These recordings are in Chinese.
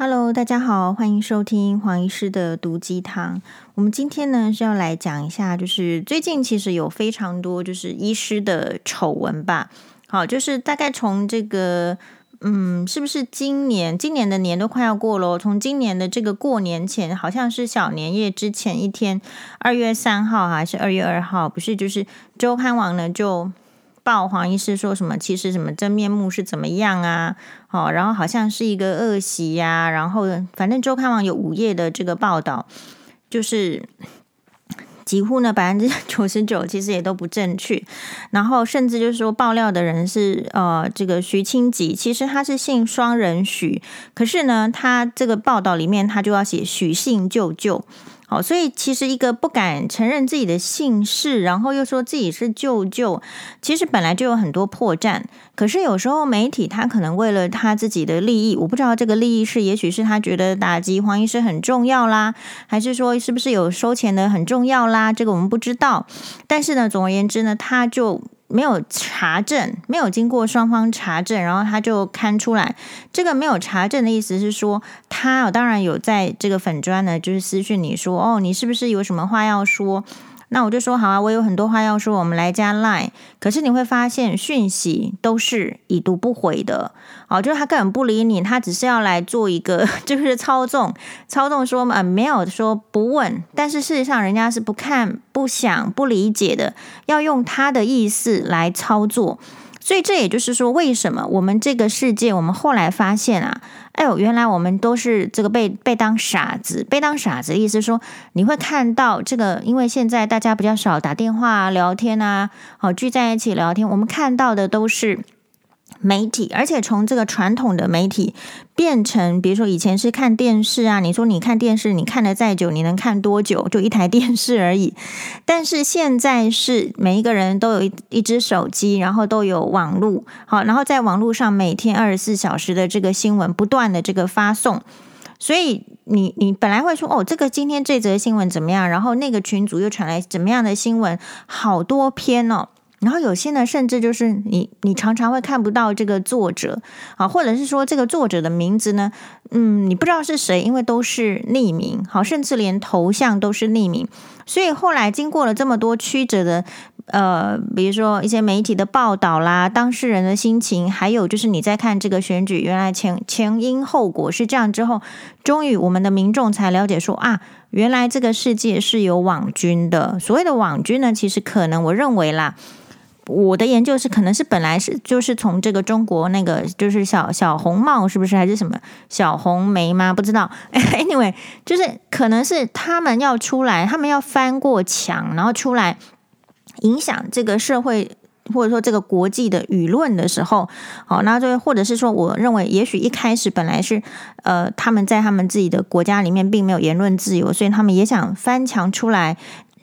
Hello，大家好，欢迎收听黄医师的毒鸡汤。我们今天呢是要来讲一下，就是最近其实有非常多就是医师的丑闻吧。好，就是大概从这个，嗯，是不是今年今年的年都快要过了？从今年的这个过年前，好像是小年夜之前一天，二月三号还是二月二号？不是，就是周刊网呢就。报黄医师说什么？其实什么真面目是怎么样啊？好，然后好像是一个恶习呀。然后反正周刊网有五页的这个报道，就是几乎呢百分之九十九其实也都不正确。然后甚至就是说爆料的人是呃这个徐清吉，其实他是姓双人许，可是呢他这个报道里面他就要写许姓舅舅。好，所以其实一个不敢承认自己的姓氏，然后又说自己是舅舅，其实本来就有很多破绽。可是有时候媒体他可能为了他自己的利益，我不知道这个利益是，也许是他觉得打击黄医师很重要啦，还是说是不是有收钱的很重要啦？这个我们不知道。但是呢，总而言之呢，他就。没有查证，没有经过双方查证，然后他就刊出来。这个没有查证的意思是说，他当然有在这个粉砖呢，就是私讯你说，哦，你是不是有什么话要说？那我就说好啊，我有很多话要说，我们来加 Line。可是你会发现讯息都是已读不回的，哦，就是他根本不理你，他只是要来做一个 就是操纵，操纵说嘛，没有说不问，但是事实上人家是不看、不想、不理解的，要用他的意思来操作。所以这也就是说，为什么我们这个世界，我们后来发现啊，哎呦，原来我们都是这个被被当傻子，被当傻子的意思说，你会看到这个，因为现在大家比较少打电话聊天啊，好聚在一起聊天，我们看到的都是。媒体，而且从这个传统的媒体变成，比如说以前是看电视啊，你说你看电视，你看得再久，你能看多久？就一台电视而已。但是现在是每一个人都有一一只手机，然后都有网络，好，然后在网络上每天二十四小时的这个新闻不断的这个发送，所以你你本来会说哦，这个今天这则新闻怎么样？然后那个群组又传来怎么样的新闻？好多篇哦。然后有些呢，甚至就是你，你常常会看不到这个作者啊，或者是说这个作者的名字呢，嗯，你不知道是谁，因为都是匿名，好，甚至连头像都是匿名。所以后来经过了这么多曲折的，呃，比如说一些媒体的报道啦，当事人的心情，还有就是你在看这个选举，原来前前因后果是这样之后，终于我们的民众才了解说啊，原来这个世界是有网军的。所谓的网军呢，其实可能我认为啦。我的研究是，可能是本来是就是从这个中国那个就是小小红帽是不是还是什么小红梅吗？不知道。Anyway，就是可能是他们要出来，他们要翻过墙，然后出来影响这个社会或者说这个国际的舆论的时候，好，那就或者是说，我认为也许一开始本来是呃他们在他们自己的国家里面并没有言论自由，所以他们也想翻墙出来，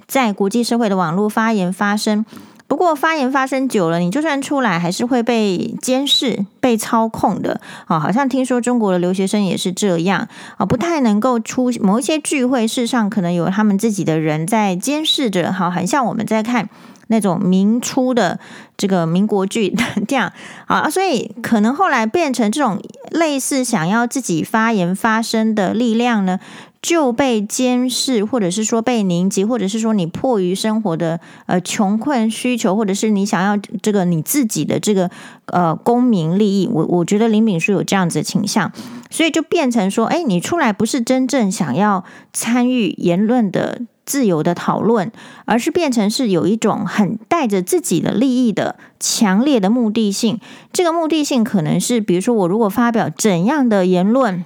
在国际社会的网络发言发声。不过发言发生久了，你就算出来，还是会被监视、被操控的。啊，好像听说中国的留学生也是这样啊，不太能够出某一些聚会，事实上可能有他们自己的人在监视着。好，很像我们在看那种明初的这个民国剧 这样啊，所以可能后来变成这种类似想要自己发言发声的力量呢，就被监视，或者是说被凝集，或者是说你迫于生活的呃穷困需求，或者是你想要这个你自己的这个呃公民利益，我我觉得林炳书有这样子的倾向，所以就变成说，哎，你出来不是真正想要参与言论的自由的讨论，而是变成是有一种很带着自己的利益的强烈的目的性。这个目的性可能是，比如说我如果发表怎样的言论。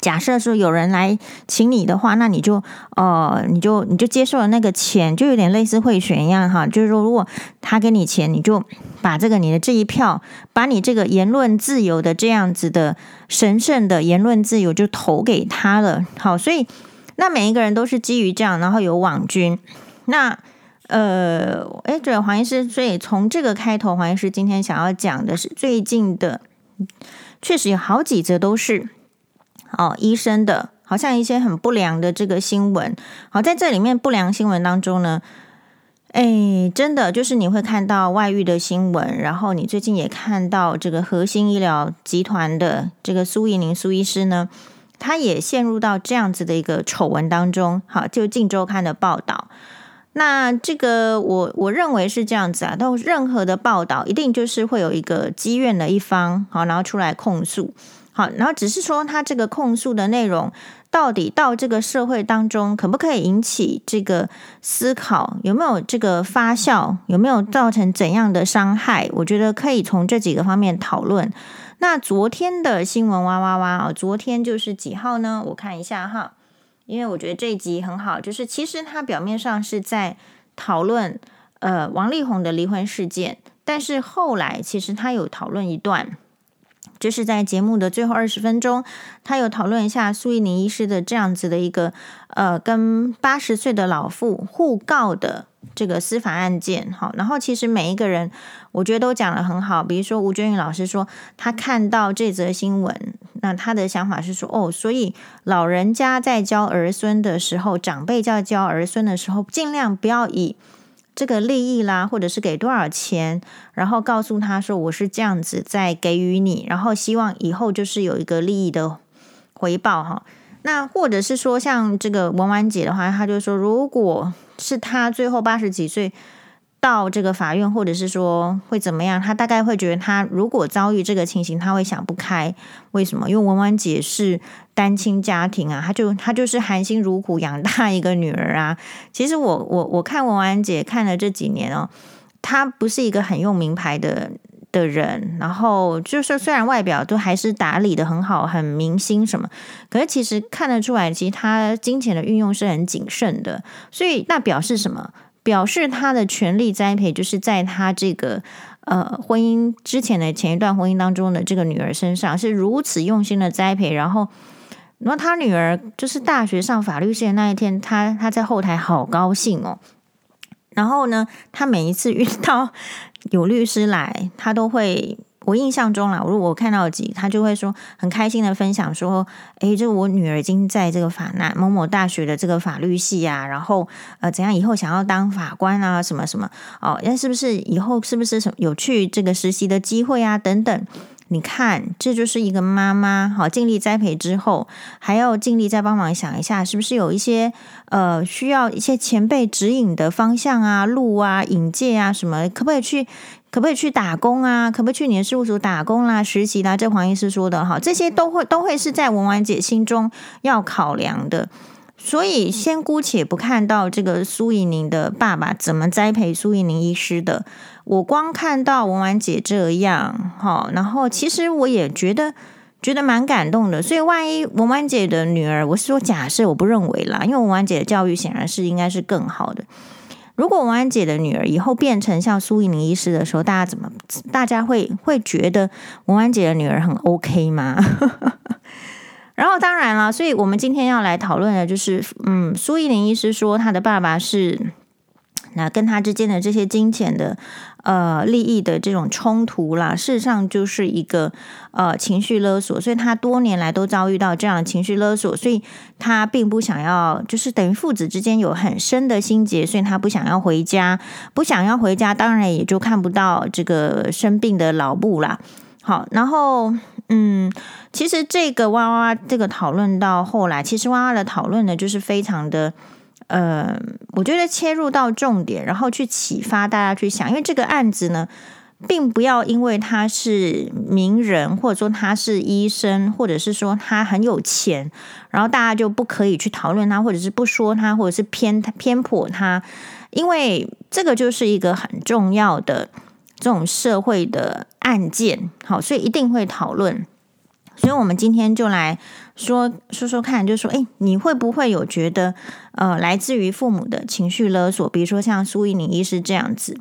假设说有人来请你的话，那你就呃，你就你就接受了那个钱，就有点类似贿选一样哈。就是说，如果他给你钱，你就把这个你的这一票，把你这个言论自由的这样子的神圣的言论自由就投给他了。好，所以那每一个人都是基于这样，然后有网军。那呃，哎，对，黄医师，所以从这个开头，黄医师今天想要讲的是最近的，确实有好几则都是。哦，医生的，好像一些很不良的这个新闻。好，在这里面不良新闻当中呢，哎，真的就是你会看到外遇的新闻，然后你最近也看到这个核心医疗集团的这个苏怡宁苏医师呢，他也陷入到这样子的一个丑闻当中。好，就《镜周刊》的报道。那这个我我认为是这样子啊，到任何的报道一定就是会有一个积怨的一方，好，然后出来控诉，好，然后只是说他这个控诉的内容到底到这个社会当中可不可以引起这个思考，有没有这个发酵，有没有造成怎样的伤害？我觉得可以从这几个方面讨论。那昨天的新闻哇哇哇啊，昨天就是几号呢？我看一下哈。因为我觉得这一集很好，就是其实他表面上是在讨论呃王力宏的离婚事件，但是后来其实他有讨论一段，就是在节目的最后二十分钟，他有讨论一下苏一宁医师的这样子的一个呃跟八十岁的老妇互告的这个司法案件。好，然后其实每一个人我觉得都讲得很好，比如说吴娟玉老师说他看到这则新闻。那他的想法是说，哦，所以老人家在教儿孙的时候，长辈在教儿孙的时候，尽量不要以这个利益啦，或者是给多少钱，然后告诉他说我是这样子在给予你，然后希望以后就是有一个利益的回报哈。那或者是说，像这个文婉姐的话，她就说，如果是她最后八十几岁。到这个法院，或者是说会怎么样？他大概会觉得，他如果遭遇这个情形，他会想不开。为什么？因为文婉姐是单亲家庭啊，他就他就是含辛茹苦养大一个女儿啊。其实我我我看文婉姐看了这几年哦，她不是一个很用名牌的的人，然后就是虽然外表都还是打理得很好，很明星什么，可是其实看得出来，其实她金钱的运用是很谨慎的。所以那表示什么？表示他的全力栽培，就是在他这个呃婚姻之前的前一段婚姻当中的这个女儿身上是如此用心的栽培，然后，然后他女儿就是大学上法律系的那一天，他他在后台好高兴哦，然后呢，他每一次遇到 有律师来，他都会。我印象中啦，如果我看到几，他就会说很开心的分享说，诶，这我女儿已经在这个法南某某大学的这个法律系啊，然后呃，怎样以后想要当法官啊，什么什么哦，那是不是以后是不是什么有去这个实习的机会啊，等等。你看，这就是一个妈妈好尽力栽培之后，还要尽力再帮忙想一下，是不是有一些呃需要一些前辈指引的方向啊、路啊、引介啊什么，可不可以去？可不可以去打工啊？可不可以去你的事务所打工啦、实习啦？这黄医师说的哈，这些都会都会是在文婉姐心中要考量的。所以先姑且不看到这个苏以宁的爸爸怎么栽培苏以宁医师的，我光看到文婉姐这样哈，然后其实我也觉得觉得蛮感动的。所以万一文婉姐的女儿，我是说假设，我不认为啦，因为文婉姐的教育显然是应该是更好的。如果文婉姐的女儿以后变成像苏怡宁医师的时候，大家怎么？大家会会觉得文婉姐的女儿很 OK 吗？然后当然了，所以我们今天要来讨论的就是，嗯，苏怡宁医师说他的爸爸是。那跟他之间的这些金钱的呃利益的这种冲突啦，事实上就是一个呃情绪勒索，所以他多年来都遭遇到这样的情绪勒索，所以他并不想要，就是等于父子之间有很深的心结，所以他不想要回家，不想要回家，当然也就看不到这个生病的老布啦。好，然后嗯，其实这个哇哇这个讨论到后来，其实哇哇的讨论呢，就是非常的。呃，我觉得切入到重点，然后去启发大家去想，因为这个案子呢，并不要因为他是名人，或者说他是医生，或者是说他很有钱，然后大家就不可以去讨论他，或者是不说他，或者是偏偏颇他，因为这个就是一个很重要的这种社会的案件，好，所以一定会讨论。所以我们今天就来说说说看，就说，诶，你会不会有觉得，呃，来自于父母的情绪勒索？比如说像苏以宁医师这样子。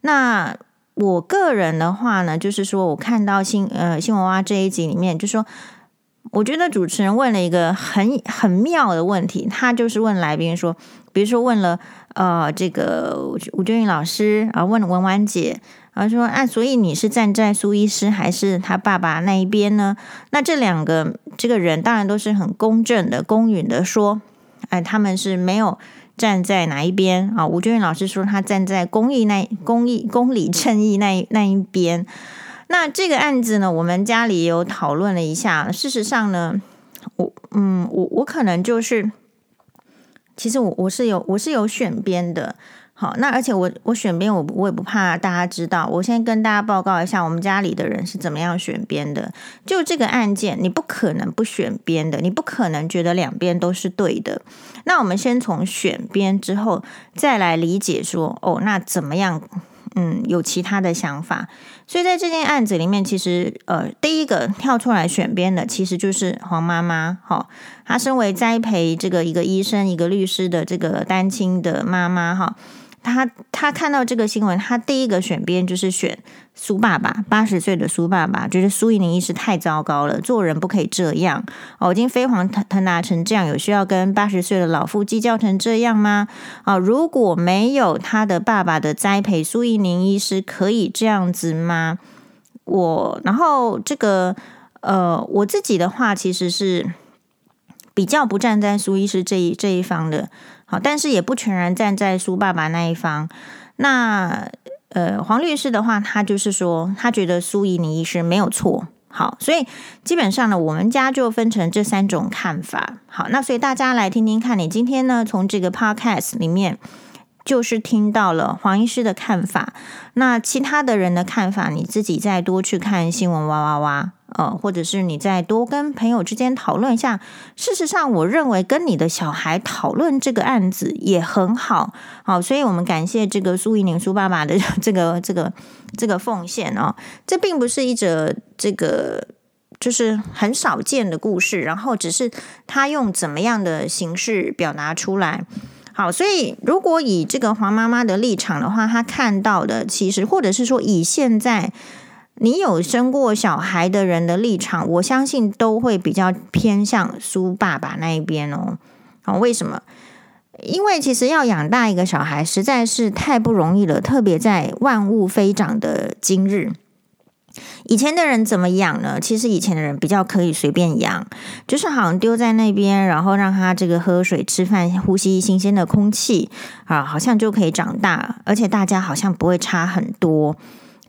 那我个人的话呢，就是说我看到新呃新闻蛙这一集里面，就说，我觉得主持人问了一个很很妙的问题，他就是问来宾说，比如说问了呃这个吴娟玉老师啊，问文婉姐。然后说啊，所以你是站在苏医师还是他爸爸那一边呢？那这两个这个人当然都是很公正的、公允的说，哎，他们是没有站在哪一边啊？吴娟老师说他站在公益那公益公理正义那那一边。那这个案子呢，我们家里有讨论了一下。事实上呢，我嗯，我我可能就是，其实我我是有我是有选边的。好，那而且我我选边，我我也不怕大家知道。我先跟大家报告一下，我们家里的人是怎么样选边的。就这个案件，你不可能不选边的，你不可能觉得两边都是对的。那我们先从选边之后，再来理解说，哦，那怎么样？嗯，有其他的想法。所以在这件案子里面，其实呃，第一个跳出来选边的，其实就是黄妈妈。哈、她身为栽培这个一个医生、一个律师的这个单亲的妈妈，哈、他他看到这个新闻，他第一个选边就是选苏爸爸，八十岁的苏爸爸，觉得苏一宁医师太糟糕了，做人不可以这样哦，已经飞黄腾腾达成这样，有需要跟八十岁的老夫计较成这样吗？啊、哦，如果没有他的爸爸的栽培，苏一宁医师可以这样子吗？我然后这个呃，我自己的话其实是比较不站在苏医师这一这一方的。好，但是也不全然站在苏爸爸那一方。那呃，黄律师的话，他就是说，他觉得苏怡宁医师没有错。好，所以基本上呢，我们家就分成这三种看法。好，那所以大家来听听看，你今天呢，从这个 podcast 里面。就是听到了黄医师的看法，那其他的人的看法，你自己再多去看新闻，哇哇哇，呃，或者是你再多跟朋友之间讨论一下。事实上，我认为跟你的小孩讨论这个案子也很好，好，所以我们感谢这个苏怡宁苏爸爸的 这个这个这个奉献哦。这并不是一则这个就是很少见的故事，然后只是他用怎么样的形式表达出来。好，所以如果以这个黄妈妈的立场的话，她看到的其实，或者是说以现在你有生过小孩的人的立场，我相信都会比较偏向苏爸爸那一边哦。好，为什么？因为其实要养大一个小孩实在是太不容易了，特别在万物飞涨的今日。以前的人怎么养呢？其实以前的人比较可以随便养，就是好像丢在那边，然后让他这个喝水、吃饭、呼吸新鲜的空气啊，好像就可以长大，而且大家好像不会差很多。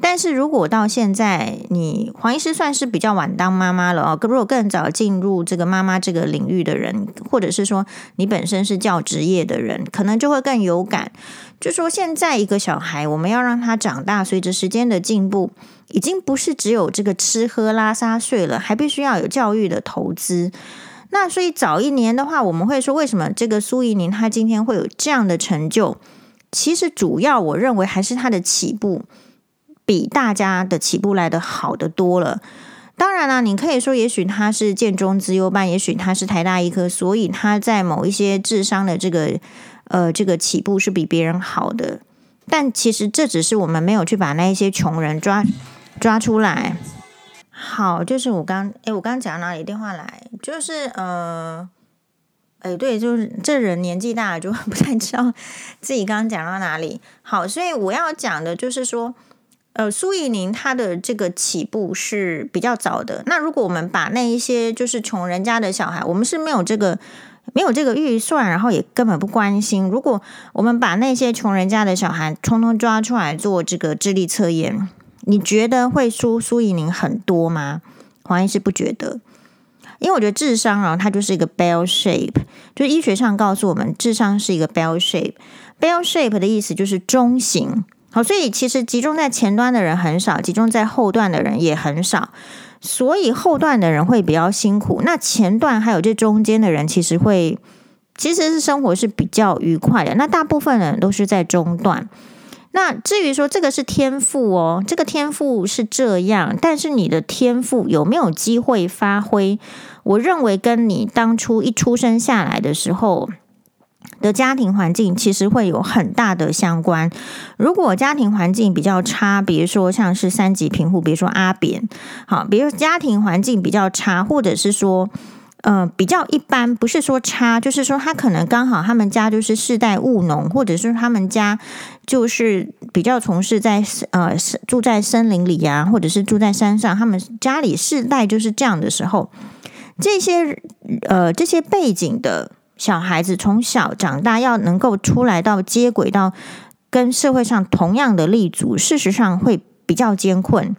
但是如果到现在，你黄医师算是比较晚当妈妈了哦。如果更早进入这个妈妈这个领域的人，或者是说你本身是教职业的人，可能就会更有感。就说现在一个小孩，我们要让他长大，随着时间的进步，已经不是只有这个吃喝拉撒睡了，还必须要有教育的投资。那所以早一年的话，我们会说，为什么这个苏怡宁他今天会有这样的成就？其实主要我认为还是他的起步。比大家的起步来得好得多了。当然了，你可以说，也许他是建中资优班，也许他是台大医科，所以他在某一些智商的这个呃这个起步是比别人好的。但其实这只是我们没有去把那一些穷人抓抓出来。好，就是我刚诶，我刚讲哪里电话来？就是呃，诶，对，就是这人年纪大了，就不太知道自己刚刚讲到哪里。好，所以我要讲的就是说。呃，苏怡宁他的这个起步是比较早的。那如果我们把那一些就是穷人家的小孩，我们是没有这个没有这个预算，然后也根本不关心。如果我们把那些穷人家的小孩通通抓出来做这个智力测验，你觉得会输苏怡宁很多吗？黄医师不觉得，因为我觉得智商啊，它就是一个 bell shape，就是医学上告诉我们，智商是一个 bell shape。bell shape 的意思就是中型。好，所以其实集中在前端的人很少，集中在后段的人也很少，所以后段的人会比较辛苦。那前段还有这中间的人，其实会其实是生活是比较愉快的。那大部分人都是在中段。那至于说这个是天赋哦，这个天赋是这样，但是你的天赋有没有机会发挥？我认为跟你当初一出生下来的时候。的家庭环境其实会有很大的相关。如果家庭环境比较差，比如说像是三级贫户，比如说阿扁，好，比如家庭环境比较差，或者是说，呃，比较一般，不是说差，就是说他可能刚好他们家就是世代务农，或者是他们家就是比较从事在呃住在森林里啊，或者是住在山上，他们家里世代就是这样的时候，这些呃这些背景的。小孩子从小长大要能够出来到接轨到跟社会上同样的立足，事实上会比较艰困。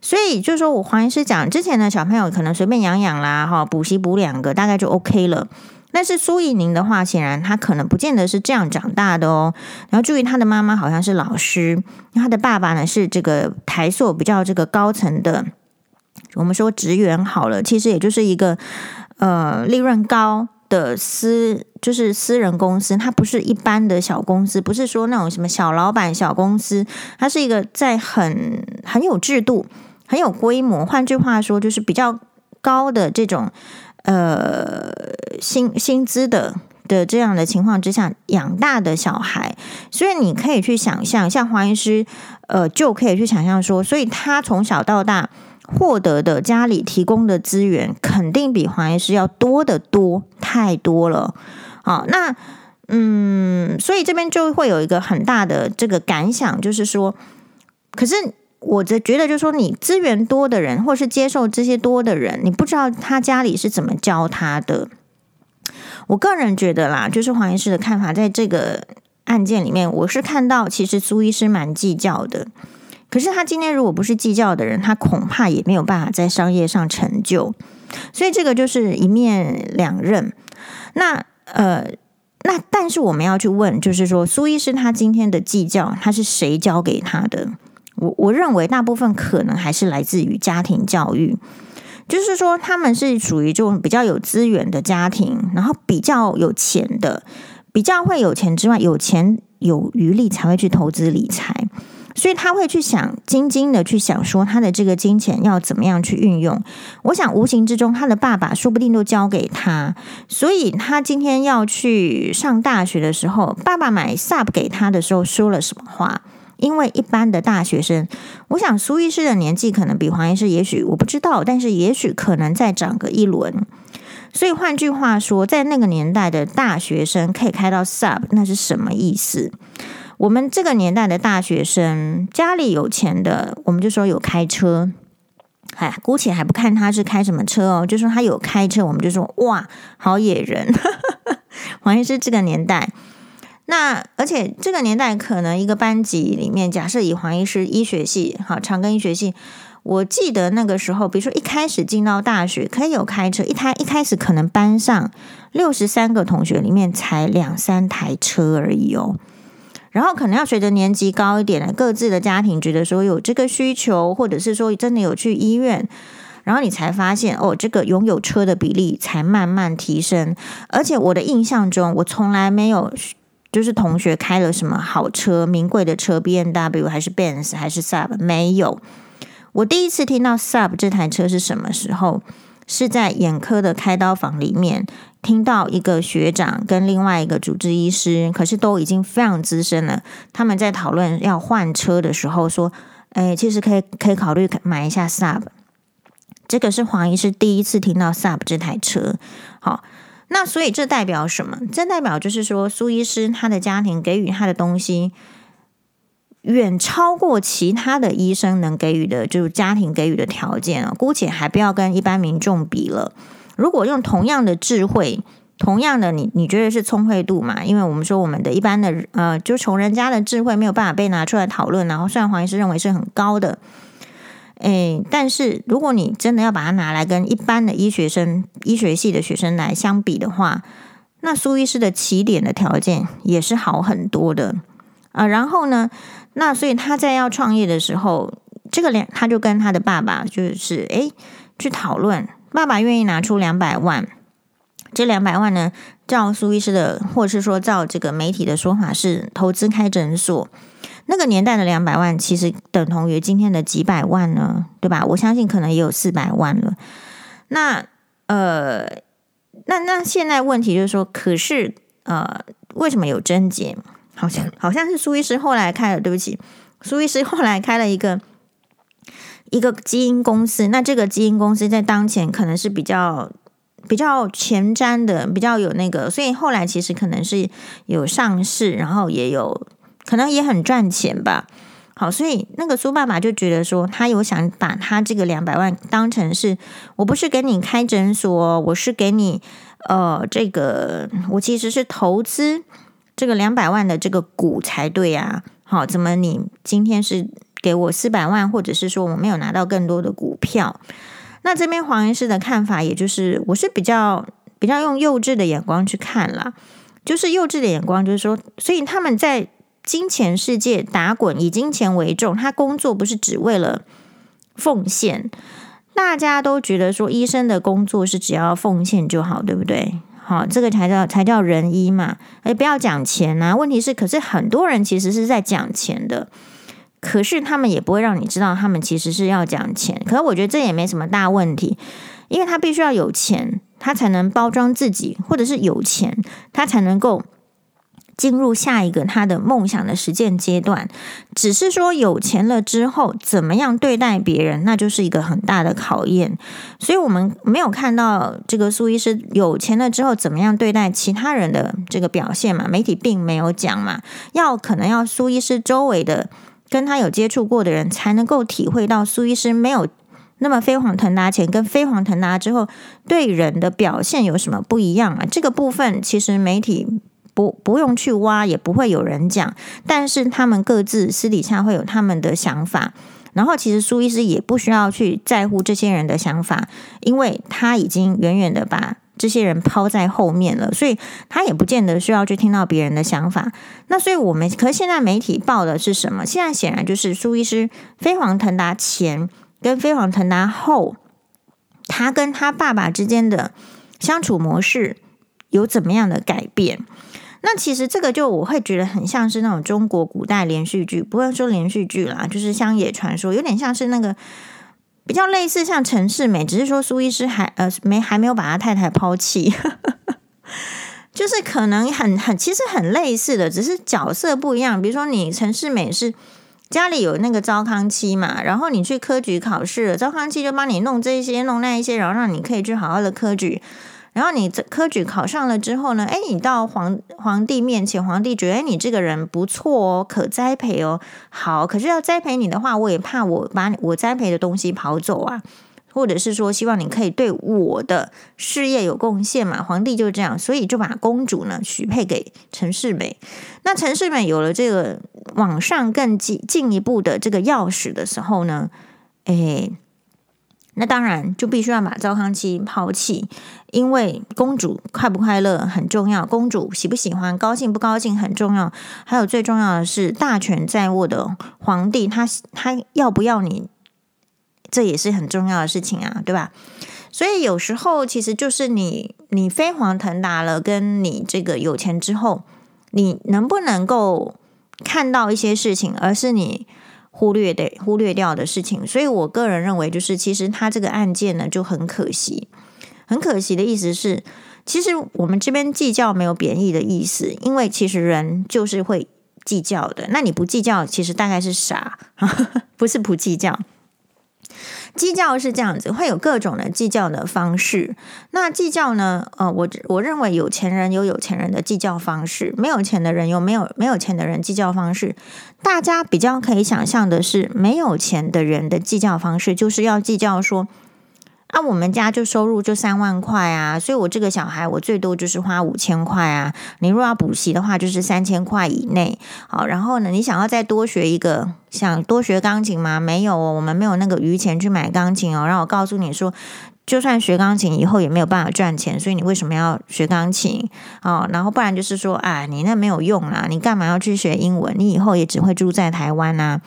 所以就是说我黄医师讲之前的小朋友可能随便养养啦，哈，补习补两个大概就 OK 了。但是苏怡宁的话，显然他可能不见得是这样长大的哦。然后注意他的妈妈好像是老师，他的爸爸呢是这个台塑比较这个高层的，我们说职员好了，其实也就是一个呃利润高的私就是私人公司，它不是一般的小公司，不是说那种什么小老板小公司，它是一个在很很有制度、很有规模，换句话说就是比较高的这种呃薪薪资的的这样的情况之下养大的小孩，所以你可以去想象，像黄医师呃就可以去想象说，所以他从小到大。获得的家里提供的资源肯定比黄医师要多得多，太多了。好，那嗯，所以这边就会有一个很大的这个感想，就是说，可是我的觉得，就是说，你资源多的人，或是接受这些多的人，你不知道他家里是怎么教他的。我个人觉得啦，就是黄医师的看法，在这个案件里面，我是看到其实苏医师蛮计较的。可是他今天如果不是计较的人，他恐怕也没有办法在商业上成就，所以这个就是一面两刃。那呃，那但是我们要去问，就是说苏医师他今天的计较，他是谁教给他的？我我认为大部分可能还是来自于家庭教育，就是说他们是属于这种比较有资源的家庭，然后比较有钱的，比较会有钱之外，有钱有余力才会去投资理财。所以他会去想，精精的去想说他的这个金钱要怎么样去运用。我想无形之中，他的爸爸说不定都交给他。所以他今天要去上大学的时候，爸爸买 Sub 给他的时候说了什么话？因为一般的大学生，我想苏医师的年纪可能比黄医师，也许我不知道，但是也许可能再长个一轮。所以换句话说，在那个年代的大学生可以开到 Sub，那是什么意思？我们这个年代的大学生，家里有钱的，我们就说有开车。哎，姑且还不看他是开什么车哦，就说他有开车，我们就说哇，好野人。黄医师这个年代，那而且这个年代可能一个班级里面，假设以黄医师医学系，好，长庚医学系，我记得那个时候，比如说一开始进到大学，可以有开车，一台一开始可能班上六十三个同学里面才两三台车而已哦。然后可能要随着年纪高一点各自的家庭觉得说有这个需求，或者是说真的有去医院，然后你才发现哦，这个拥有车的比例才慢慢提升。而且我的印象中，我从来没有就是同学开了什么好车、名贵的车，BMW 还是 Benz 还是 Sub，没有。我第一次听到 Sub 这台车是什么时候？是在眼科的开刀房里面。听到一个学长跟另外一个主治医师，可是都已经非常资深了，他们在讨论要换车的时候说：“哎，其实可以可以考虑买一下 Sub。”这个是黄医师第一次听到 Sub 这台车。好，那所以这代表什么？这代表就是说，苏医师他的家庭给予他的东西，远超过其他的医生能给予的，就是家庭给予的条件啊。姑且还不要跟一般民众比了。如果用同样的智慧，同样的你，你觉得是聪慧度嘛？因为我们说我们的一般的呃，就穷人家的智慧没有办法被拿出来讨论。然后虽然黄医师认为是很高的，诶，但是如果你真的要把它拿来跟一般的医学生、医学系的学生来相比的话，那苏医师的起点的条件也是好很多的啊。然后呢，那所以他在要创业的时候，这个两他就跟他的爸爸就是诶去讨论。爸爸愿意拿出两百万，这两百万呢，照苏医师的，或是说照这个媒体的说法是投资开诊所。那个年代的两百万，其实等同于今天的几百万呢，对吧？我相信可能也有四百万了。那呃，那那现在问题就是说，可是呃，为什么有症结？好像好像是苏医师后来开了，对不起，苏医师后来开了一个。一个基因公司，那这个基因公司在当前可能是比较比较前瞻的，比较有那个，所以后来其实可能是有上市，然后也有可能也很赚钱吧。好，所以那个苏爸爸就觉得说，他有想把他这个两百万当成是，我不是给你开诊所，我是给你呃这个，我其实是投资这个两百万的这个股才对啊。好，怎么你今天是？给我四百万，或者是说我没有拿到更多的股票。那这边黄医师的看法，也就是我是比较比较用幼稚的眼光去看啦，就是幼稚的眼光，就是说，所以他们在金钱世界打滚，以金钱为重，他工作不是只为了奉献。大家都觉得说，医生的工作是只要奉献就好，对不对？好，这个才叫才叫仁医嘛。哎，不要讲钱啊。问题是，可是很多人其实是在讲钱的。可是他们也不会让你知道，他们其实是要讲钱。可是我觉得这也没什么大问题，因为他必须要有钱，他才能包装自己，或者是有钱，他才能够进入下一个他的梦想的实践阶段。只是说有钱了之后，怎么样对待别人，那就是一个很大的考验。所以我们没有看到这个苏医师有钱了之后怎么样对待其他人的这个表现嘛？媒体并没有讲嘛，要可能要苏医师周围的。跟他有接触过的人才能够体会到苏医师没有那么飞黄腾达前跟飞黄腾达之后对人的表现有什么不一样啊？这个部分其实媒体不不用去挖，也不会有人讲。但是他们各自私底下会有他们的想法，然后其实苏医师也不需要去在乎这些人的想法，因为他已经远远的把。这些人抛在后面了，所以他也不见得需要去听到别人的想法。那所以我们，可是现在媒体报的是什么？现在显然就是苏医师飞黄腾达前跟飞黄腾达后，他跟他爸爸之间的相处模式有怎么样的改变？那其实这个就我会觉得很像是那种中国古代连续剧，不会说连续剧啦，就是乡野传说，有点像是那个。比较类似像陈世美，只是说苏医师还呃没还没有把他太太抛弃，就是可能很很其实很类似的，只是角色不一样。比如说你陈世美是家里有那个糟糠妻嘛，然后你去科举考试了，糟糠妻就帮你弄这些弄那一些，然后让你可以去好好的科举。然后你科举考上了之后呢，哎，你到皇皇帝面前，皇帝觉得哎你这个人不错哦，可栽培哦。好，可是要栽培你的话，我也怕我把我栽培的东西跑走啊，或者是说希望你可以对我的事业有贡献嘛。皇帝就这样，所以就把公主呢许配给陈世美。那陈世美有了这个往上更进进一步的这个钥匙的时候呢，哎。那当然就必须要把糟糠妻抛弃，因为公主快不快乐很重要，公主喜不喜欢、高兴不高兴很重要，还有最重要的是大权在握的皇帝，他他要不要你，这也是很重要的事情啊，对吧？所以有时候其实就是你你飞黄腾达了，跟你这个有钱之后，你能不能够看到一些事情，而是你。忽略的忽略掉的事情，所以我个人认为，就是其实他这个案件呢就很可惜，很可惜的意思是，其实我们这边计较没有贬义的意思，因为其实人就是会计较的。那你不计较，其实大概是傻，不是不计较。计较是这样子，会有各种的计较的方式。那计较呢？呃，我我认为有钱人有有钱人的计较方式，没有钱的人有没有没有钱的人计较方式。大家比较可以想象的是，没有钱的人的计较方式就是要计较说。啊，我们家就收入就三万块啊，所以我这个小孩我最多就是花五千块啊。你若要补习的话，就是三千块以内。好，然后呢，你想要再多学一个，想多学钢琴吗？没有哦，我们没有那个余钱去买钢琴哦。让我告诉你说，就算学钢琴以后也没有办法赚钱，所以你为什么要学钢琴？哦，然后不然就是说，啊，你那没有用啦，你干嘛要去学英文？你以后也只会住在台湾啊。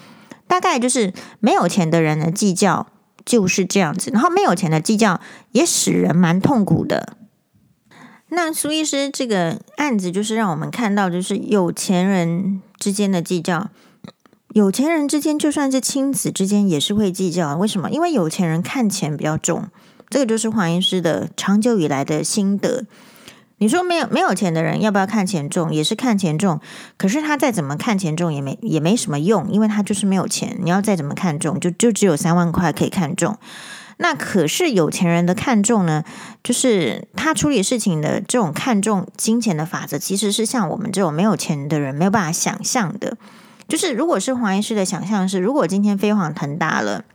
大概就是没有钱的人的计较。就是这样子，然后没有钱的计较也使人蛮痛苦的。那苏医师这个案子就是让我们看到，就是有钱人之间的计较，有钱人之间就算是亲子之间也是会计较。为什么？因为有钱人看钱比较重，这个就是黄医师的长久以来的心得。你说没有没有钱的人要不要看钱重？也是看钱重，可是他再怎么看钱重也没也没什么用，因为他就是没有钱。你要再怎么看重，就就只有三万块可以看重。那可是有钱人的看重呢，就是他处理事情的这种看重金钱的法则，其实是像我们这种没有钱的人没有办法想象的。就是如果是黄医师的想象是，如果今天飞黄腾达了。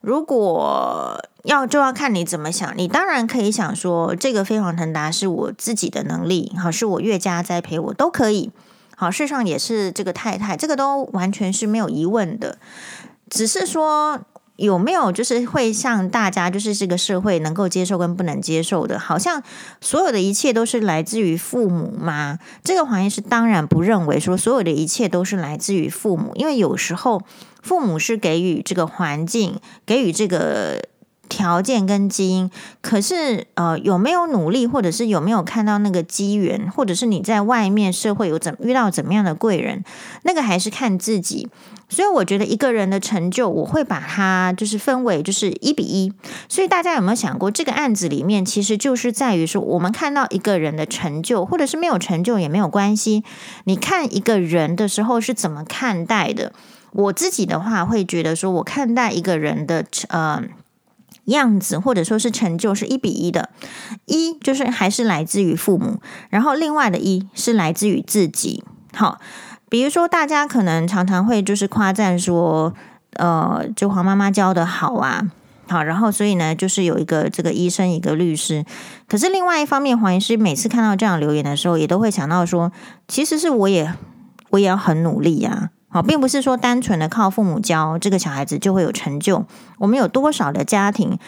如果要就要看你怎么想，你当然可以想说，这个飞黄腾达是我自己的能力，好，是我岳家栽培我都可以，好，事上也是这个太太，这个都完全是没有疑问的，只是说。有没有就是会像大家就是这个社会能够接受跟不能接受的，好像所有的一切都是来自于父母吗？这个黄医师当然不认为说所有的一切都是来自于父母，因为有时候父母是给予这个环境，给予这个。条件跟基因，可是呃有没有努力，或者是有没有看到那个机缘，或者是你在外面社会有怎遇到怎么样的贵人，那个还是看自己。所以我觉得一个人的成就，我会把它就是分为就是一比一。所以大家有没有想过，这个案子里面其实就是在于说，我们看到一个人的成就，或者是没有成就也没有关系。你看一个人的时候是怎么看待的？我自己的话会觉得说，我看待一个人的呃。样子或者说是成就是一比一的，一就是还是来自于父母，然后另外的一是来自于自己。好，比如说大家可能常常会就是夸赞说，呃，就黄妈妈教的好啊，好，然后所以呢，就是有一个这个医生，一个律师。可是另外一方面，黄医师每次看到这样留言的时候，也都会想到说，其实是我也我也要很努力呀。好，并不是说单纯的靠父母教这个小孩子就会有成就。我们有多少的家庭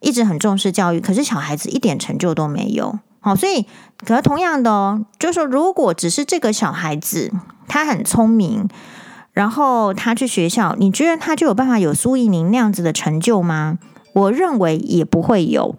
一直很重视教育，可是小孩子一点成就都没有。好，所以可是同样的哦，就是说，如果只是这个小孩子他很聪明，然后他去学校，你觉得他就有办法有苏一宁那样子的成就吗？我认为也不会有。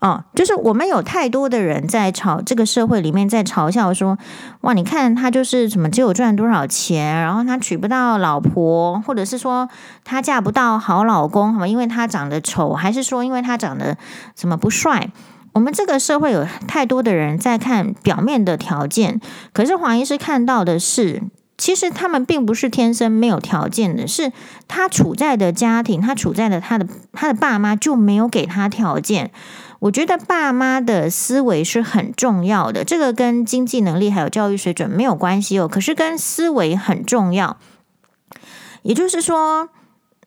哦，就是我们有太多的人在嘲这个社会里面在嘲笑说，哇，你看他就是什么只有赚多少钱，然后他娶不到老婆，或者是说他嫁不到好老公，好吗因为他长得丑，还是说因为他长得什么不帅？我们这个社会有太多的人在看表面的条件，可是黄医师看到的是，其实他们并不是天生没有条件的，是他处在的家庭，他处在的他的他的爸妈就没有给他条件。我觉得爸妈的思维是很重要的，这个跟经济能力还有教育水准没有关系哦。可是跟思维很重要，也就是说，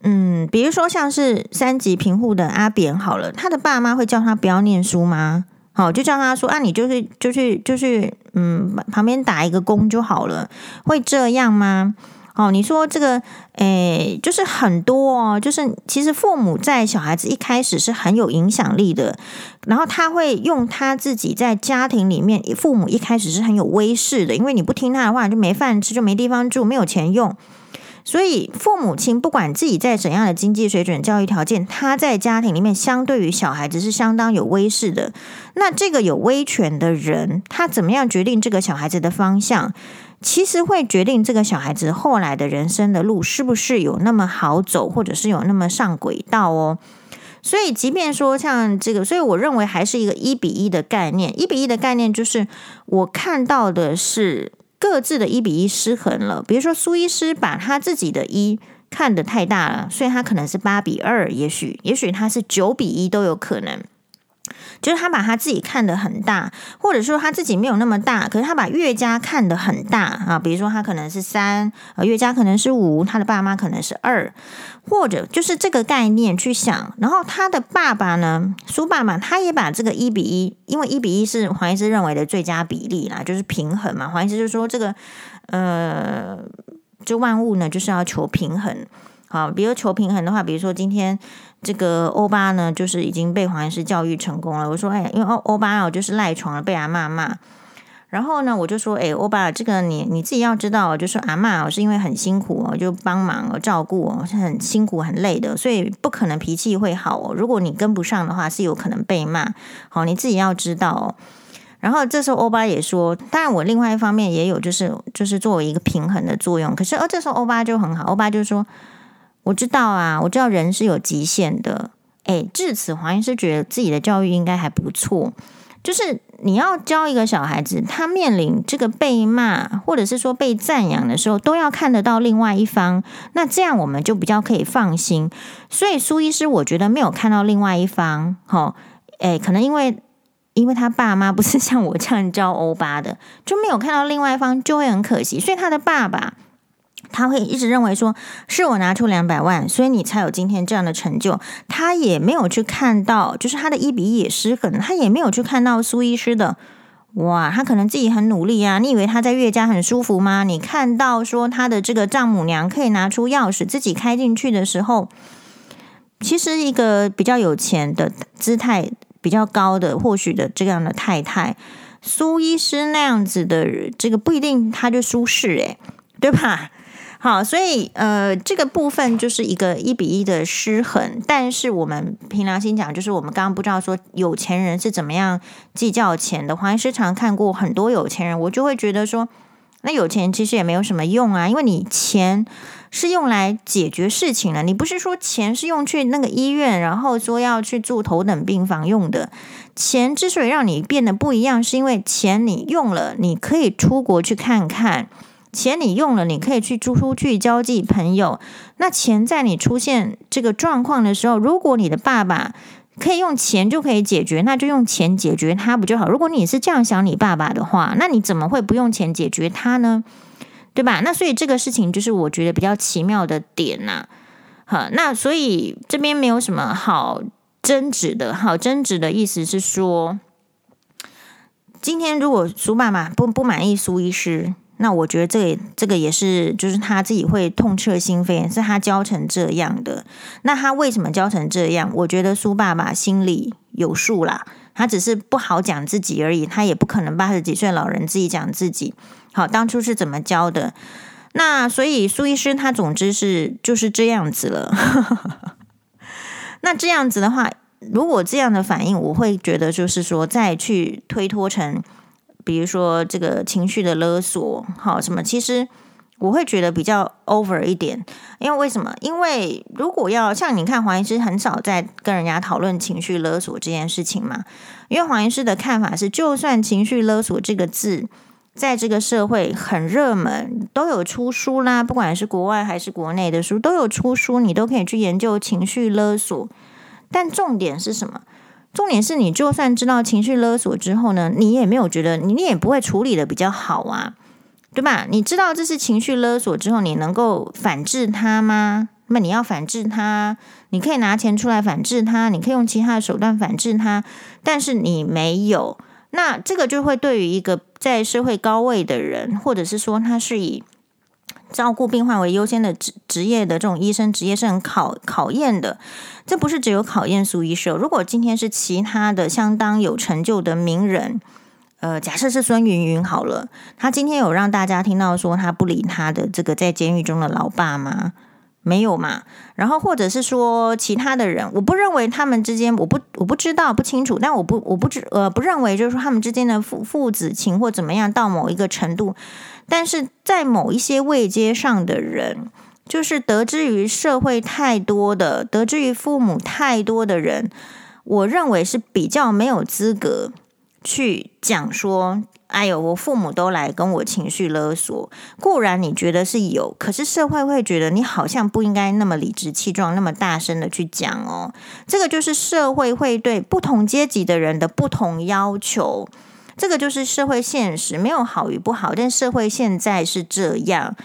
嗯，比如说像是三级贫户的阿扁好了，他的爸妈会叫他不要念书吗？好，就叫他说啊，你就是就去就去，嗯，旁边打一个工就好了，会这样吗？哦，你说这个，诶，就是很多哦，就是其实父母在小孩子一开始是很有影响力的，然后他会用他自己在家庭里面，父母一开始是很有威势的，因为你不听他的话，就没饭吃，就没地方住，没有钱用，所以父母亲不管自己在怎样的经济水准、教育条件，他在家庭里面相对于小孩子是相当有威势的。那这个有威权的人，他怎么样决定这个小孩子的方向？其实会决定这个小孩子后来的人生的路是不是有那么好走，或者是有那么上轨道哦。所以，即便说像这个，所以我认为还是一个一比一的概念。一比一的概念就是我看到的是各自的一比一失衡了。比如说苏医师把他自己的一看得太大了，所以他可能是八比二，也许也许他是九比一都有可能。就是他把他自己看得很大，或者说他自己没有那么大，可是他把岳家看得很大啊。比如说他可能是三，呃，岳家可能是五，他的爸妈可能是二，或者就是这个概念去想。然后他的爸爸呢，苏爸爸，他也把这个一比一，因为一比一是黄医师认为的最佳比例啦，就是平衡嘛。黄医师就说这个，呃，就万物呢就是要求平衡。好，比如求平衡的话，比如说今天这个欧巴呢，就是已经被黄医师教育成功了。我说，哎，因为欧欧巴哦，就是赖床了，被阿嬷骂。然后呢，我就说，哎，欧巴，这个你你自己要知道，就是阿嬷哦，是因为很辛苦哦，就帮忙哦，照顾哦，是很辛苦很累的，所以不可能脾气会好哦。如果你跟不上的话，是有可能被骂。好，你自己要知道哦。然后这时候欧巴也说，当然我另外一方面也有，就是就是作为一个平衡的作用。可是，而这时候欧巴就很好，欧巴就说。我知道啊，我知道人是有极限的。诶，至此黄医师觉得自己的教育应该还不错。就是你要教一个小孩子，他面临这个被骂或者是说被赞扬的时候，都要看得到另外一方。那这样我们就比较可以放心。所以苏医师我觉得没有看到另外一方。齁，诶，可能因为因为他爸妈不是像我这样教欧巴的，就没有看到另外一方，就会很可惜。所以他的爸爸。他会一直认为说，是我拿出两百万，所以你才有今天这样的成就。他也没有去看到，就是他的一比一也失衡，他也没有去看到苏医师的，哇，他可能自己很努力啊，你以为他在岳家很舒服吗？你看到说他的这个丈母娘可以拿出钥匙自己开进去的时候，其实一个比较有钱的姿态比较高的，或许的这样的太太，苏医师那样子的这个不一定他就舒适诶，对吧？好，所以呃，这个部分就是一个一比一的失衡。但是我们凭良心讲，就是我们刚刚不知道说有钱人是怎么样计较钱的。黄医师常看过很多有钱人，我就会觉得说，那有钱其实也没有什么用啊，因为你钱是用来解决事情的，你不是说钱是用去那个医院，然后说要去住头等病房用的。钱之所以让你变得不一样，是因为钱你用了，你可以出国去看看。钱你用了，你可以去租出去交际朋友。那钱在你出现这个状况的时候，如果你的爸爸可以用钱就可以解决，那就用钱解决他不就好？如果你是这样想你爸爸的话，那你怎么会不用钱解决他呢？对吧？那所以这个事情就是我觉得比较奇妙的点呐。好，那所以这边没有什么好争执的。好，争执的意思是说，今天如果苏爸爸不不满意苏医师。那我觉得这个这个也是，就是他自己会痛彻心扉，是他教成这样的。那他为什么教成这样？我觉得苏爸爸心里有数啦，他只是不好讲自己而已。他也不可能八十几岁老人自己讲自己。好，当初是怎么教的？那所以苏医师他总之是就是这样子了。那这样子的话，如果这样的反应，我会觉得就是说再去推脱成。比如说这个情绪的勒索，好什么？其实我会觉得比较 over 一点，因为为什么？因为如果要像你看黄医师很少在跟人家讨论情绪勒索这件事情嘛，因为黄医师的看法是，就算情绪勒索这个字在这个社会很热门，都有出书啦，不管是国外还是国内的书都有出书，你都可以去研究情绪勒索，但重点是什么？重点是你就算知道情绪勒索之后呢，你也没有觉得你也不会处理得比较好啊，对吧？你知道这是情绪勒索之后，你能够反制他吗？那么你要反制他，你可以拿钱出来反制他，你可以用其他的手段反制他，但是你没有，那这个就会对于一个在社会高位的人，或者是说他是以照顾病患为优先的职职业的这种医生职业是很考考验的。这不是只有考验苏医生。如果今天是其他的相当有成就的名人，呃，假设是孙云云好了，他今天有让大家听到说他不理他的这个在监狱中的老爸吗？没有嘛。然后或者是说其他的人，我不认为他们之间，我不我不知道不清楚，但我不我不知呃不认为就是说他们之间的父父子情或怎么样到某一个程度。但是在某一些位阶上的人，就是得知于社会太多的，得知于父母太多的人，我认为是比较没有资格去讲说，哎呦，我父母都来跟我情绪勒索。固然你觉得是有，可是社会会觉得你好像不应该那么理直气壮、那么大声的去讲哦。这个就是社会会对不同阶级的人的不同要求。这个就是社会现实，没有好与不好，但社会现在是这样。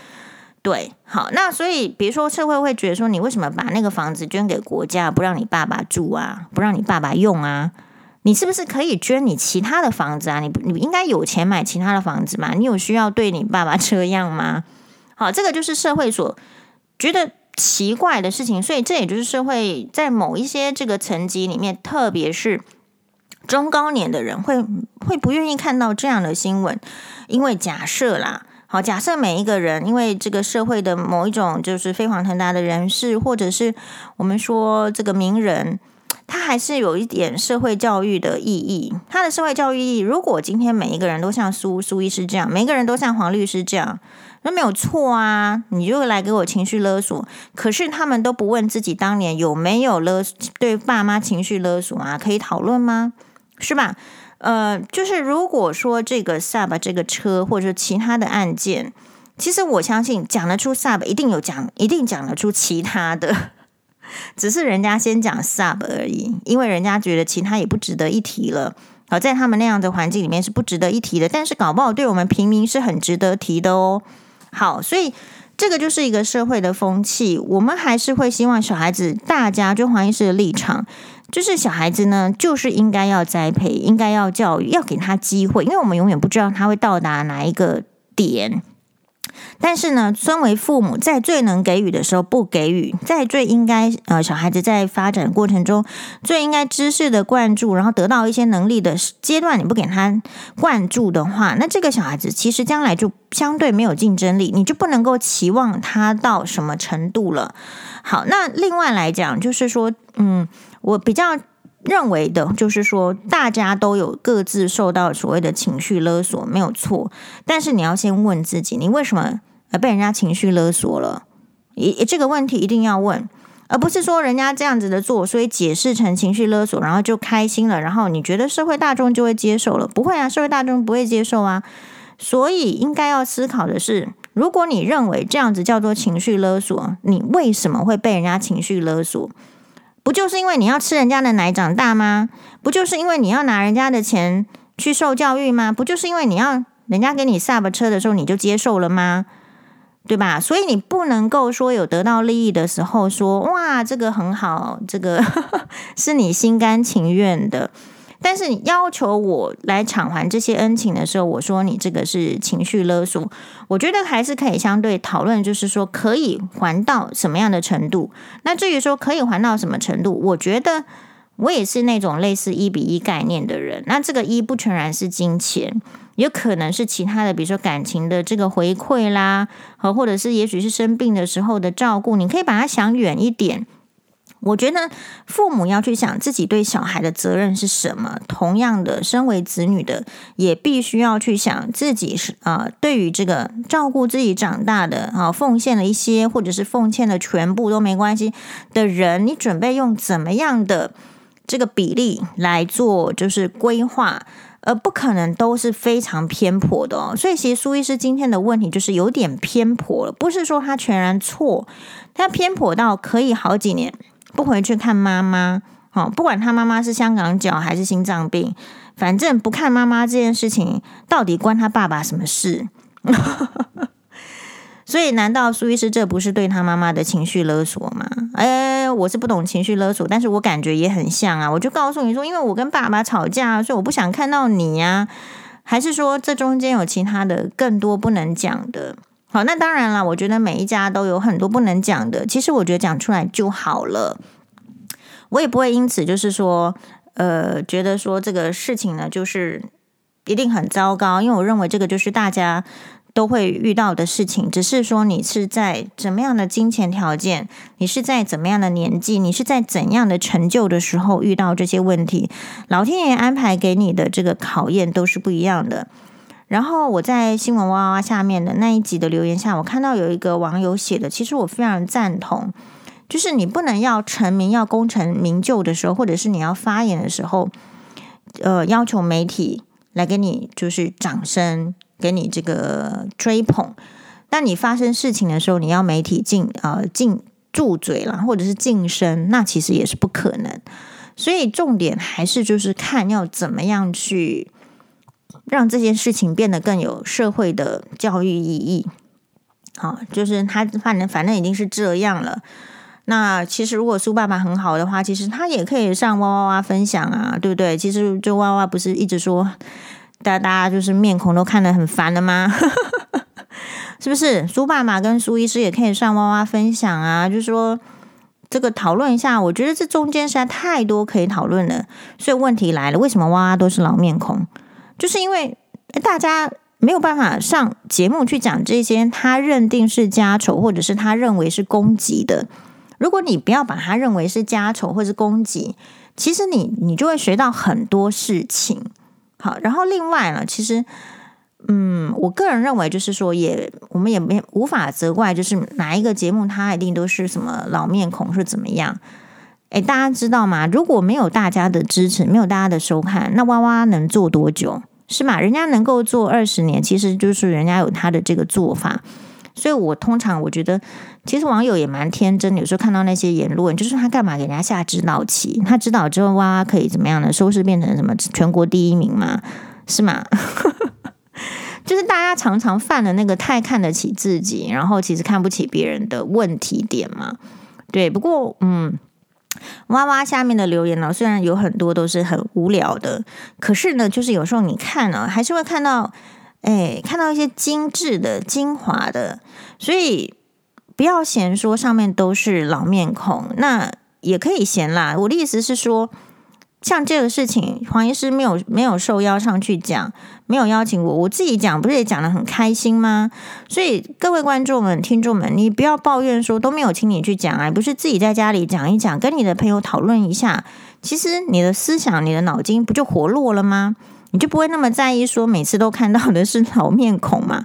对，好，那所以比如说社会会觉得说，你为什么把那个房子捐给国家，不让你爸爸住啊，不让你爸爸用啊？你是不是可以捐你其他的房子啊？你你应该有钱买其他的房子嘛？你有需要对你爸爸这样吗？好，这个就是社会所觉得奇怪的事情，所以这也就是社会在某一些这个层级里面，特别是。中高年的人会会不愿意看到这样的新闻，因为假设啦，好，假设每一个人因为这个社会的某一种就是飞黄腾达的人士，或者是我们说这个名人，他还是有一点社会教育的意义。他的社会教育意义，如果今天每一个人都像苏苏医师这样，每一个人都像黄律师这样，那没有错啊，你就来给我情绪勒索。可是他们都不问自己当年有没有勒对爸妈情绪勒索啊？可以讨论吗？是吧？呃，就是如果说这个 SAB 这个车，或者说其他的案件，其实我相信讲得出 Saab 一定有讲，一定讲得出其他的，只是人家先讲 sub 而已，因为人家觉得其他也不值得一提了。好，在他们那样的环境里面是不值得一提的，但是搞不好对我们平民是很值得提的哦。好，所以这个就是一个社会的风气，我们还是会希望小孩子，大家就黄医师的立场。就是小孩子呢，就是应该要栽培，应该要教育，要给他机会，因为我们永远不知道他会到达哪一个点。但是呢，身为父母，在最能给予的时候不给予，在最应该呃小孩子在发展过程中最应该知识的灌注，然后得到一些能力的阶段，你不给他灌注的话，那这个小孩子其实将来就相对没有竞争力，你就不能够期望他到什么程度了。好，那另外来讲，就是说，嗯，我比较。认为的就是说，大家都有各自受到所谓的情绪勒索，没有错。但是你要先问自己，你为什么呃被人家情绪勒索了？一这个问题一定要问，而不是说人家这样子的做，所以解释成情绪勒索，然后就开心了，然后你觉得社会大众就会接受了？不会啊，社会大众不会接受啊。所以应该要思考的是，如果你认为这样子叫做情绪勒索，你为什么会被人家情绪勒索？不就是因为你要吃人家的奶长大吗？不就是因为你要拿人家的钱去受教育吗？不就是因为你要人家给你 sub 车的时候你就接受了吗？对吧？所以你不能够说有得到利益的时候说哇，这个很好，这个 是你心甘情愿的。但是你要求我来偿还这些恩情的时候，我说你这个是情绪勒索。我觉得还是可以相对讨论，就是说可以还到什么样的程度。那至于说可以还到什么程度，我觉得我也是那种类似一比一概念的人。那这个一不全然是金钱，也可能是其他的，比如说感情的这个回馈啦，和或者是也许是生病的时候的照顾，你可以把它想远一点。我觉得父母要去想自己对小孩的责任是什么。同样的，身为子女的也必须要去想自己是啊、呃，对于这个照顾自己长大的啊，奉献了一些，或者是奉献了全部都没关系的人，你准备用怎么样的这个比例来做就是规划，而不可能都是非常偏颇的哦。所以，其实苏医师今天的问题就是有点偏颇了，不是说他全然错，他偏颇到可以好几年。不回去看妈妈，好，不管他妈妈是香港脚还是心脏病，反正不看妈妈这件事情，到底关他爸爸什么事？所以，难道苏医师这不是对他妈妈的情绪勒索吗？哎，我是不懂情绪勒索，但是我感觉也很像啊。我就告诉你说，因为我跟爸爸吵架，所以我不想看到你呀。还是说这中间有其他的更多不能讲的？好，那当然了，我觉得每一家都有很多不能讲的。其实我觉得讲出来就好了，我也不会因此就是说，呃，觉得说这个事情呢，就是一定很糟糕。因为我认为这个就是大家都会遇到的事情，只是说你是在怎么样的金钱条件，你是在怎么样的年纪，你是在怎样的成就的时候遇到这些问题，老天爷安排给你的这个考验都是不一样的。然后我在新闻哇哇下面的那一集的留言下，我看到有一个网友写的，其实我非常赞同，就是你不能要成名、要功成名就的时候，或者是你要发言的时候，呃，要求媒体来给你就是掌声，给你这个追捧。但你发生事情的时候，你要媒体进呃进住嘴了，或者是噤声，那其实也是不可能。所以重点还是就是看要怎么样去。让这件事情变得更有社会的教育意义。好，就是他反正反正已经是这样了。那其实如果苏爸爸很好的话，其实他也可以上哇哇哇分享啊，对不对？其实就哇哇不是一直说大家大家就是面孔都看得很烦了吗？是不是？苏爸爸跟苏医师也可以上哇哇分享啊，就是说这个讨论一下。我觉得这中间实在太多可以讨论了。所以问题来了，为什么哇哇都是老面孔？就是因为大家没有办法上节目去讲这些他认定是家丑，或者是他认为是攻击的。如果你不要把他认为是家丑或是攻击，其实你你就会学到很多事情。好，然后另外呢，其实嗯，我个人认为就是说也，我们也没无法责怪，就是哪一个节目他一定都是什么老面孔是怎么样。诶，大家知道吗？如果没有大家的支持，没有大家的收看，那哇哇能做多久？是吗？人家能够做二十年，其实就是人家有他的这个做法。所以我通常我觉得，其实网友也蛮天真。有时候看到那些言论，就是他干嘛给人家下指导棋？他知道之后，哇哇可以怎么样呢？收视变成什么全国第一名吗？是吗？就是大家常常犯了那个太看得起自己，然后其实看不起别人的问题点嘛。对，不过嗯。哇哇下面的留言呢，虽然有很多都是很无聊的，可是呢，就是有时候你看呢，还是会看到，哎，看到一些精致的、精华的，所以不要嫌说上面都是老面孔，那也可以嫌啦。我的意思是说。像这个事情，黄医师没有没有受邀上去讲，没有邀请我，我自己讲，不是也讲得很开心吗？所以各位观众们、听众们，你不要抱怨说都没有请你去讲啊，不是自己在家里讲一讲，跟你的朋友讨论一下，其实你的思想、你的脑筋不就活络了吗？你就不会那么在意说每次都看到的是老面孔嘛。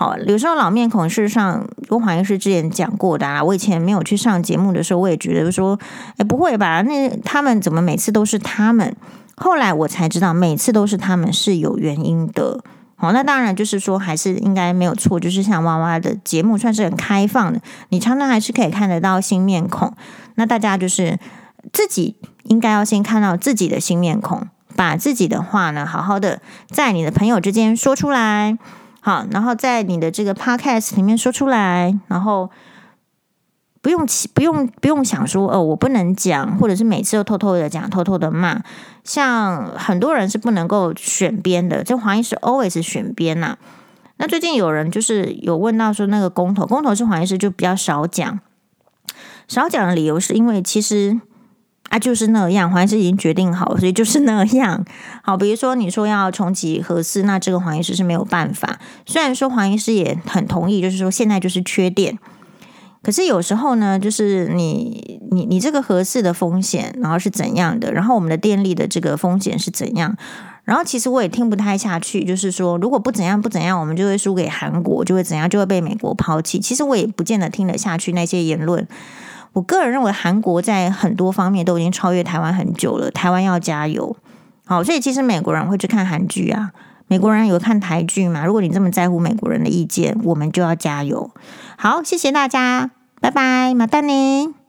好，有时候老面孔，事实上，跟黄医师之前讲过的啊。我以前没有去上节目的时候，我也觉得说，哎，不会吧？那他们怎么每次都是他们？后来我才知道，每次都是他们是有原因的。好，那当然就是说，还是应该没有错。就是像娃娃的节目，算是很开放的，你常常还是可以看得到新面孔。那大家就是自己应该要先看到自己的新面孔，把自己的话呢，好好的在你的朋友之间说出来。好，然后在你的这个 podcast 里面说出来，然后不用起不用不用想说哦，我不能讲，或者是每次都偷偷的讲，偷偷的骂。像很多人是不能够选边的，这黄医师 always 选边呐、那最近有人就是有问到说，那个公投，公投是黄医师就比较少讲，少讲的理由是因为其实。啊，就是那样，黄医师已经决定好，所以就是那样。好，比如说你说要重启核四，那这个黄医师是没有办法。虽然说黄医师也很同意，就是说现在就是缺电，可是有时候呢，就是你你你这个核四的风险，然后是怎样的？然后我们的电力的这个风险是怎样？然后其实我也听不太下去，就是说如果不怎样不怎样，我们就会输给韩国，就会怎样，就会被美国抛弃。其实我也不见得听得下去那些言论。我个人认为，韩国在很多方面都已经超越台湾很久了。台湾要加油，好，所以其实美国人会去看韩剧啊，美国人有看台剧嘛？如果你这么在乎美国人的意见，我们就要加油。好，谢谢大家，拜拜，马丹宁。